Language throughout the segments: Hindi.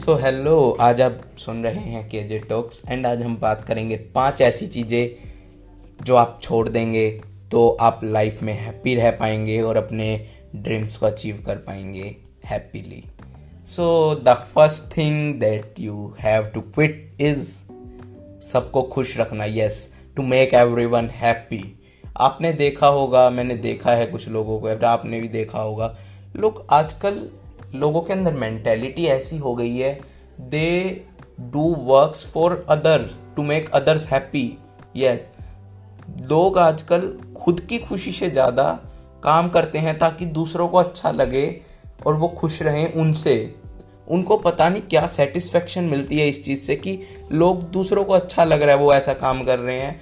सो हेलो आज आप सुन रहे हैं के जे टॉक्स एंड आज हम बात करेंगे पाँच ऐसी चीज़ें जो आप छोड़ देंगे तो आप लाइफ में हैप्पी रह पाएँगे और अपने ड्रीम्स को अचीव कर पाएँगे happily so the first thing that you have to quit is सबको खुश रखना. Yes to make everyone happy आपने देखा होगा, मैंने देखा है कुछ लोगों को, आपने भी देखा होगा। लोग आजकल लोगों के अंदर मेंटेलिटी ऐसी हो गई है they do works for other to make others happy yes लोग आजकल खुद की खुशी से ज़्यादा काम करते हैं ताकि दूसरों को अच्छा लगे और वो खुश रहें उनसे। उनको पता नहीं क्या सेटिस्फेक्शन मिलती है इस चीज़ से कि लोग दूसरों को अच्छा लग रहा है, वो ऐसा काम कर रहे हैं।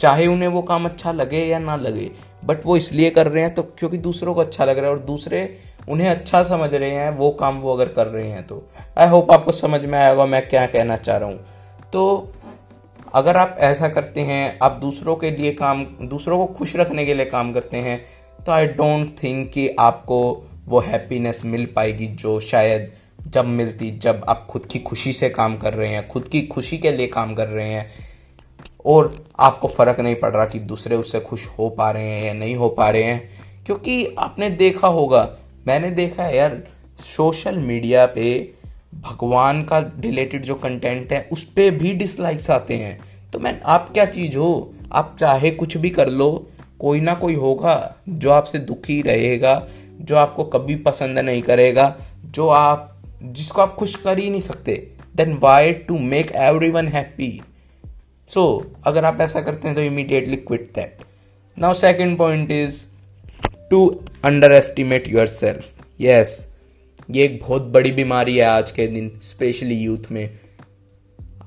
चाहे उन्हें वो काम अच्छा लगे या ना लगे बट वो इसलिए कर रहे हैं तो क्योंकि दूसरों को अच्छा लग रहा है और दूसरे उन्हें अच्छा समझ रहे हैं, वो काम वो अगर कर रहे हैं तो। आई होप आपको समझ में आएगा मैं क्या कहना चाह रहा हूँ। तो अगर आप ऐसा करते हैं, आप दूसरों के लिए काम, दूसरों को खुश रखने के लिए काम करते हैं तो आई डोंट थिंक कि आपको वो हैप्पीनेस मिल पाएगी जो शायद जब मिलती, जब आप खुद की खुशी से काम कर रहे हैं, खुद की खुशी के लिए काम कर रहे हैं। और आपको फ़र्क नहीं पड़ रहा कि दूसरे उससे खुश हो पा रहे हैं या नहीं हो पा रहे हैं, क्योंकि आपने देखा होगा, मैंने देखा है यार, सोशल मीडिया पे भगवान का रिलेटेड जो कंटेंट है, उस पर भी डिसलाइक्स आते हैं। तो मैं, आप क्या चीज़ हो? आप चाहे कुछ भी कर लो, कोई ना कोई होगा जो आपसे दुखी रहेगा, जो आपको कभी पसंद नहीं करेगा, जो आप, जिसको आप खुश कर ही नहीं सकते। Then why to make everyone happy so अगर आप ऐसा करते हैं तो immediately quit that now second point is to underestimate yourself yes ये एक बहुत बड़ी बीमारी है आज के दिन स्पेशली यूथ में.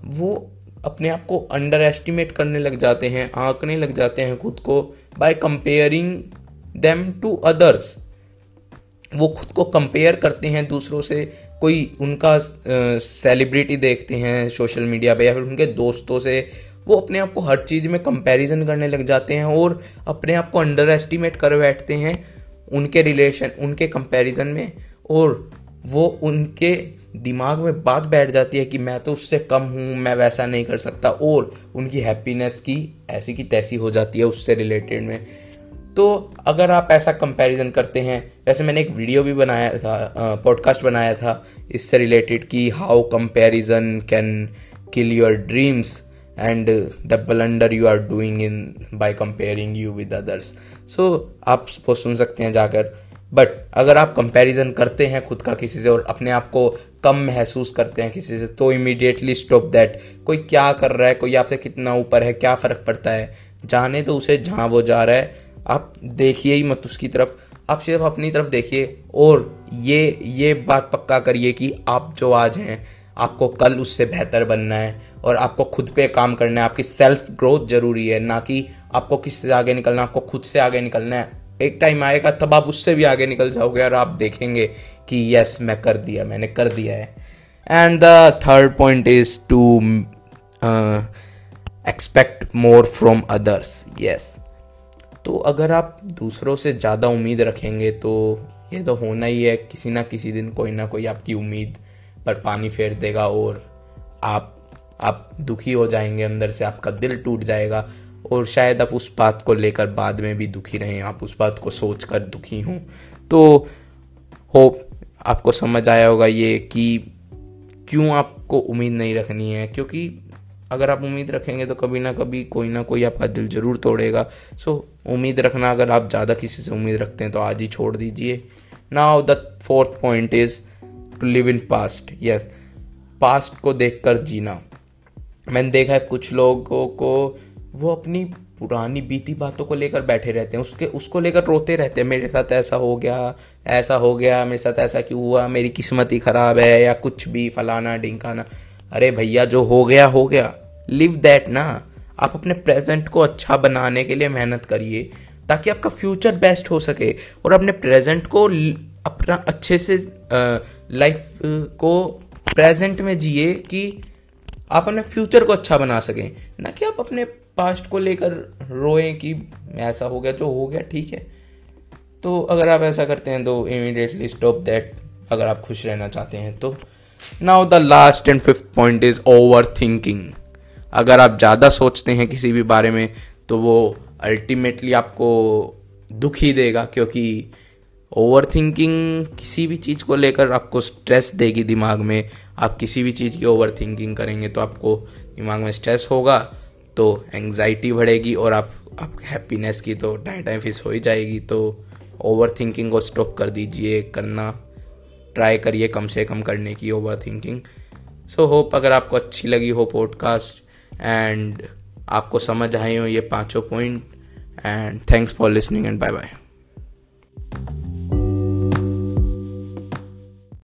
वो अपने आप को अंडर एस्टिमेट करने लग जाते हैं, आंकने लग जाते हैं खुद को by comparing them to others वो खुद को कंपेयर करते हैं दूसरों से, कोई उनका सेलिब्रिटी देखते हैं सोशल मीडिया पे या फिर उनके दोस्तों से वो अपने आप को हर चीज़ में कंपैरिजन करने लग जाते हैं और अपने आप को अंडर एस्टिमेट कर बैठते हैं उनके रिलेशन उनके कंपैरिजन में और वो उनके दिमाग में बात बैठ जाती है कि मैं तो उससे कम हूँ, मैं वैसा नहीं कर सकता और उनकी हैप्पीनेस की ऐसी की तैसी हो जाती है उससे रिलेटेड में। तो अगर आप ऐसा कंपैरिजन करते हैं, वैसे मैंने एक वीडियो भी बनाया था पॉडकास्ट बनाया था, इससे रिलेटेड कि how comparison can kill your dreams and the blunder you are doing in by comparing you with others so आप वो सुन सकते हैं जाकर। बट अगर आप कंपैरिजन करते हैं खुद का किसी से और अपने आप को कम महसूस करते हैं किसी से तो इमीडिएटली स्टॉप दैट कोई क्या कर रहा है? कोई आपसे कितना ऊपर है? क्या फ़र्क पड़ता है? जाने तो उसे जहाँ वो जा रहा है। आप देखिए ही मत उसकी तरफ़। आप सिर्फ़ अपनी तरफ़ देखिए। और ये ये बात पक्का करिए कि आप जो आज हैं, आपको कल उससे बेहतर बनना है। और आपको खुद पे काम करना है। आपकी सेल्फ ग्रोथ ज़रूरी है, ना कि आपको किससे आगे निकलना है, आपको खुद से आगे निकलना है। एक टाइम आएगा तब आप उससे भी आगे निकल जाओगे और आप देखेंगे कि यस मैं कर दिया, मैंने कर दिया है। And the third point is to expect more from others yes तो अगर आप दूसरों से ज़्यादा उम्मीद रखेंगे तो ये तो होना ही है, किसी ना किसी दिन कोई ना कोई आपकी उम्मीद पर पानी फेर देगा और आप आप दुखी हो जाएँगे, अंदर से आपका दिल टूट जाएगा और शायद आप उस बात को लेकर बाद में भी दुखी रहें। आप उस बात को सोच कर दुखी हों। तो होप आपको समझ आया होगा ये कि क्यों आपको उम्मीद नहीं रखनी है, क्योंकि अगर आप उम्मीद रखेंगे तो कभी ना कभी कोई ना कोई आपका दिल ज़रूर तोड़ेगा। सो उम्मीद रखना, अगर आप ज़्यादा किसी से उम्मीद रखते हैं तो आज ही छोड़ दीजिए। Now the fourth point is to live in past yes past को देखकर जीना। मैंने देखा है कुछ लोगों को वो अपनी पुरानी बीती बातों को लेकर बैठे रहते हैं, उसके, उसको लेकर रोते रहते हैं, मेरे साथ ऐसा हो गया, ऐसा हो गया, मेरे साथ ऐसा क्यों हुआ, मेरी किस्मत ही खराब है, या कुछ भी, फलाना, ढिंकाना। अरे भैया, जो हो गया हो गया। लिव दैट ना। आप अपने प्रेजेंट को अच्छा बनाने के लिए मेहनत करिए, ताकि आपका फ्यूचर बेस्ट हो सके, और अपने प्रेजेंट को अपना अच्छे से लाइफ को प्रेजेंट में जिए कि आप अपने फ्यूचर को अच्छा बना सकें। ना कि आप अपने पास्ट को लेकर रोएँ कि ऐसा हो गया, जो हो गया, ठीक है। तो अगर आप ऐसा करते हैं तो इमीडिएटली स्टॉप दैट अगर आप खुश रहना चाहते हैं तो now the last and fifth point is overthinking अगर आप ज़्यादा सोचते हैं किसी भी बारे में तो वो अल्टीमेटली आपको दुख ही देगा, क्योंकि ओवर थिंकिंग किसी भी चीज़ को लेकर आपको स्ट्रेस देगी दिमाग में। आप किसी भी चीज़ की ओवर थिंकिंग करेंगे तो आपको दिमाग में स्ट्रेस होगा तो एंग्जाइटी बढ़ेगी और आप आप हैप्पीनेस की तो टाइम टाइम फिस हो ही जाएगी। तो ओवर थिंकिंग को स्टॉप कर दीजिए, करना ट्राई करिए कम से कम करने की ओवर थिंकिंग सो होप अगर आपको अच्छी लगी हो पॉडकास्ट एंड आपको समझ आए हो ये पाँचों point and thanks for listening and bye bye